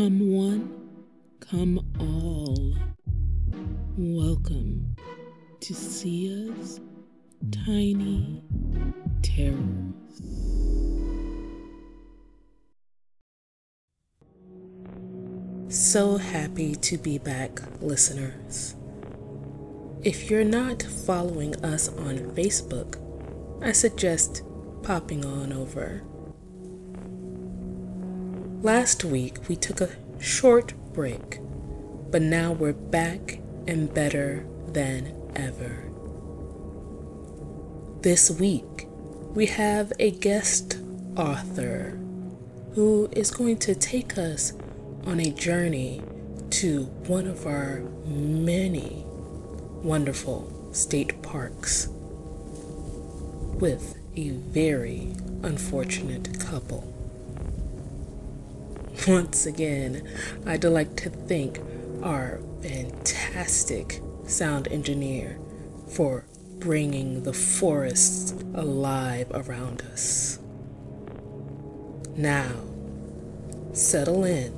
Come one, come all. Welcome to Sia's Tiny Terrors. So happy to be back, listeners. If you're not following us on Facebook, I suggest popping on over. Last week we took a short break, but now we're back and better than ever. This week we have a guest author who is going to take us on a journey to one of our many wonderful state parks with a very unfortunate couple. Once again, I'd like to thank our fantastic sound engineer for bringing the forests alive around us. Now, settle in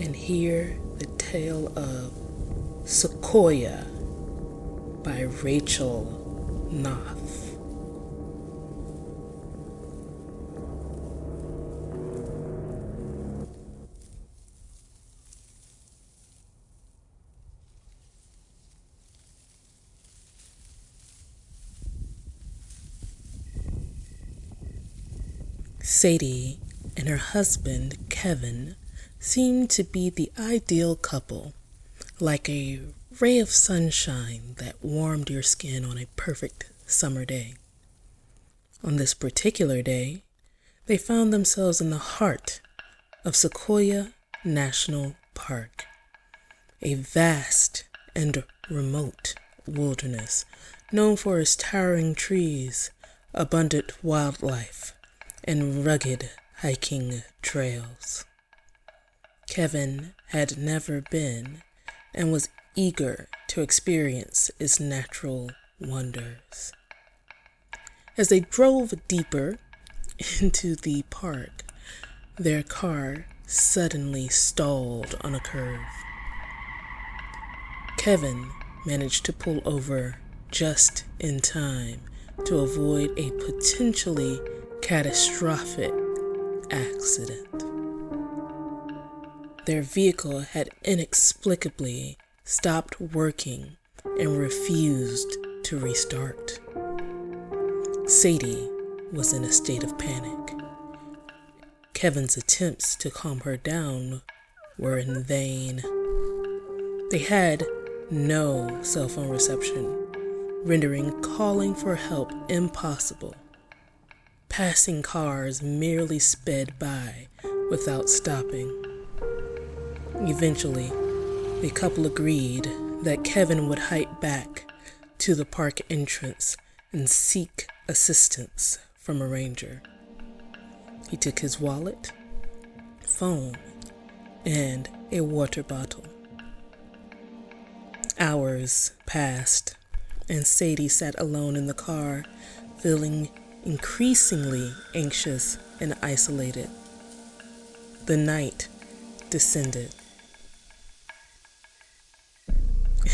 and hear the tale of Sequoia by Rachael Knopf. Sadie and her husband, Kevin, seemed to be the ideal couple, like a ray of sunshine that warmed your skin on a perfect summer day. On this particular day, they found themselves in the heart of Sequoia National Park, a vast and remote wilderness known for its towering trees, abundant wildlife, and rugged hiking trails. Kevin had never been and was eager to experience its natural wonders. As they drove deeper into the park, their car suddenly stalled on a curve. Kevin managed to pull over just in time to avoid a potentially catastrophic accident. Their vehicle had inexplicably stopped working and refused to restart. Sadie was in a state of panic. Kevin's attempts to calm her down were in vain. They had no cell phone reception, rendering calling for help impossible. Passing cars merely sped by without stopping. Eventually, the couple agreed that Kevin would hike back to the park entrance and seek assistance from a ranger. He took his wallet, phone, and a water bottle. Hours passed, and Sadie sat alone in the car, feeling increasingly anxious and isolated. The night descended,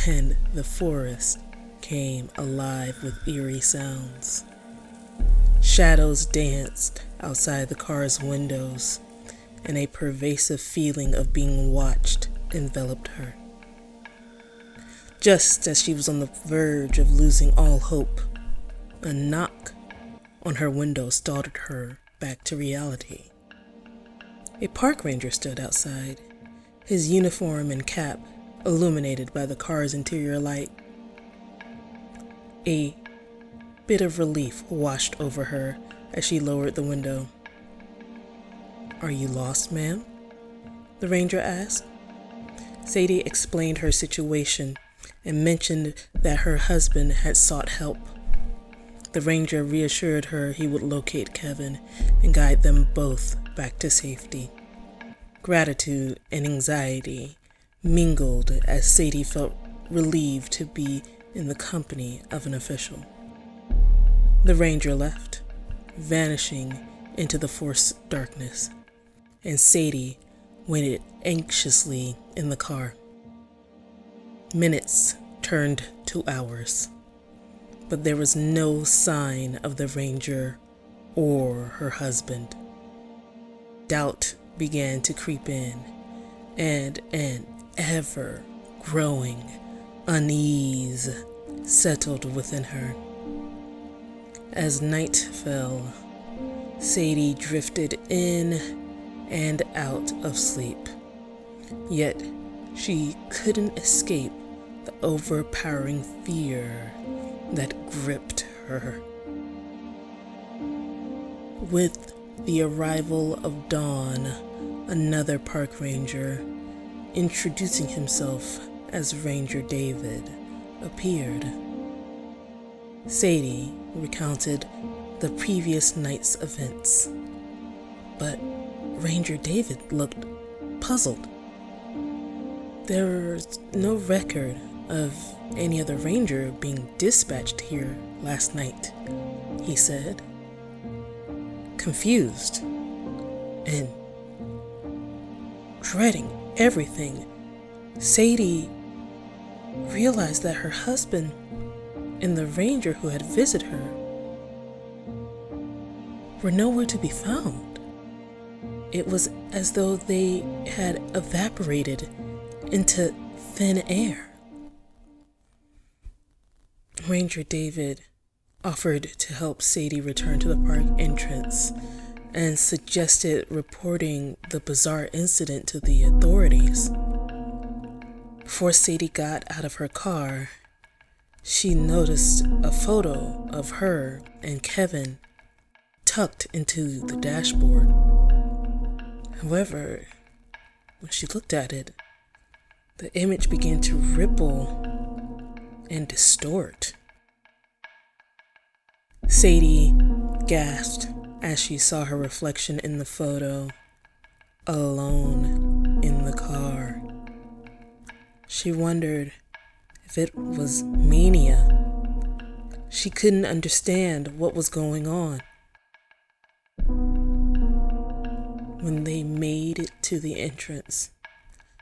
and the forest came alive with eerie sounds. Shadows danced outside the car's windows, and a pervasive feeling of being watched enveloped her. Just as she was on the verge of losing all hope, a knock on her window startled her back to reality. A park ranger stood outside, his uniform and cap illuminated by the car's interior light. A bit of relief washed over her as she lowered the window. Are you lost, ma'am? The ranger asked. Sadie explained her situation and mentioned that her husband had sought help. The ranger reassured her he would locate Kevin and guide them both back to safety. Gratitude and anxiety mingled as Sadie felt relieved to be in the company of an official. The ranger left, vanishing into the forced darkness, and Sadie waited anxiously in the car. Minutes turned to hours, but there was no sign of the ranger or her husband. Doubt began to creep in, and an ever growing unease settled within her. As night fell, Sadie drifted in and out of sleep. Yet she couldn't escape the overpowering fear that gripped her. With the arrival of dawn, another park ranger, introducing himself as Ranger David, appeared. Sadie recounted the previous night's events, but Ranger David looked puzzled. There's no record of any other ranger being dispatched here last night, he said. Confused and dreading everything, Sadie realized that her husband and the ranger who had visited her were nowhere to be found. It was as though they had evaporated into thin air. Ranger David offered to help Sadie return to the park entrance and suggested reporting the bizarre incident to the authorities. Before Sadie got out of her car, she noticed a photo of her and Kevin tucked into the dashboard. However, when she looked at it, the image began to ripple and distort. Sadie gasped as she saw her reflection in the photo, alone in the car. She wondered if it was mania. She couldn't understand what was going on. When they made it to the entrance,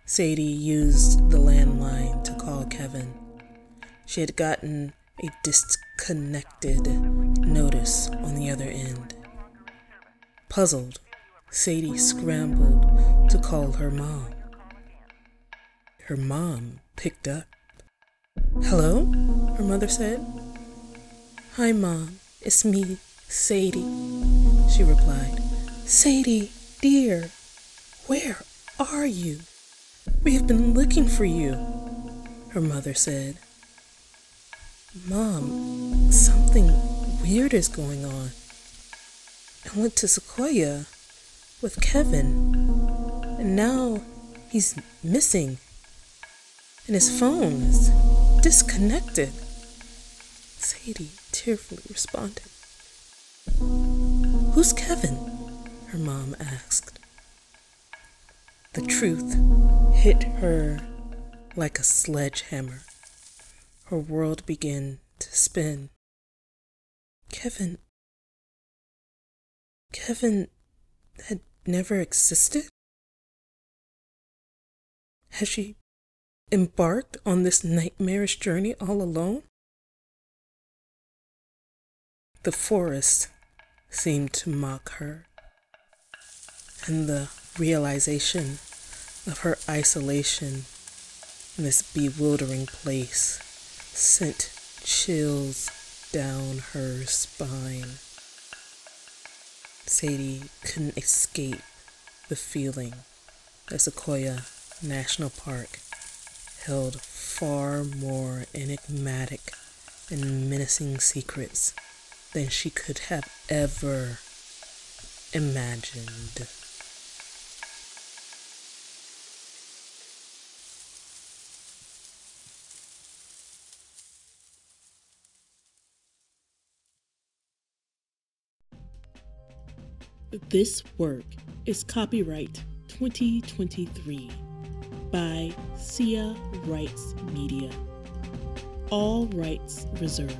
Sadie used the landline to call Kevin. She had gotten a disconnected notice on the other end. Puzzled, Sadie scrambled to call her mom. Her mom picked up. Hello? Her mother said. Hi, Mom. It's me, Sadie, she replied. Sadie, dear, where are you? We have been looking for you, her mother said. Mom, something weird is going on. I went to Sequoia with Kevin, and now he's missing, and his phone is disconnected. Sadie tearfully responded. Who's Kevin? her mom asked. The truth hit her like a sledgehammer. Her world began to spin. Kevin. Kevin had never existed? Had she embarked on this nightmarish journey all alone? The forest seemed to mock her, and the realization of her isolation in this bewildering place sent chills down her spine. Sadie couldn't escape the feeling that Sequoia National Park held far more enigmatic and menacing secrets than she could have ever imagined. This work is copyright 2023 by Sia Rights Media. All rights reserved.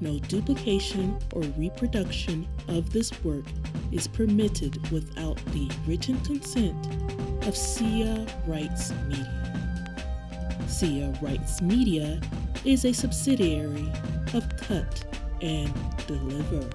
No duplication or reproduction of this work is permitted without the written consent of Sia Rights Media. Sia Rights Media is a subsidiary of Cut and Deliver.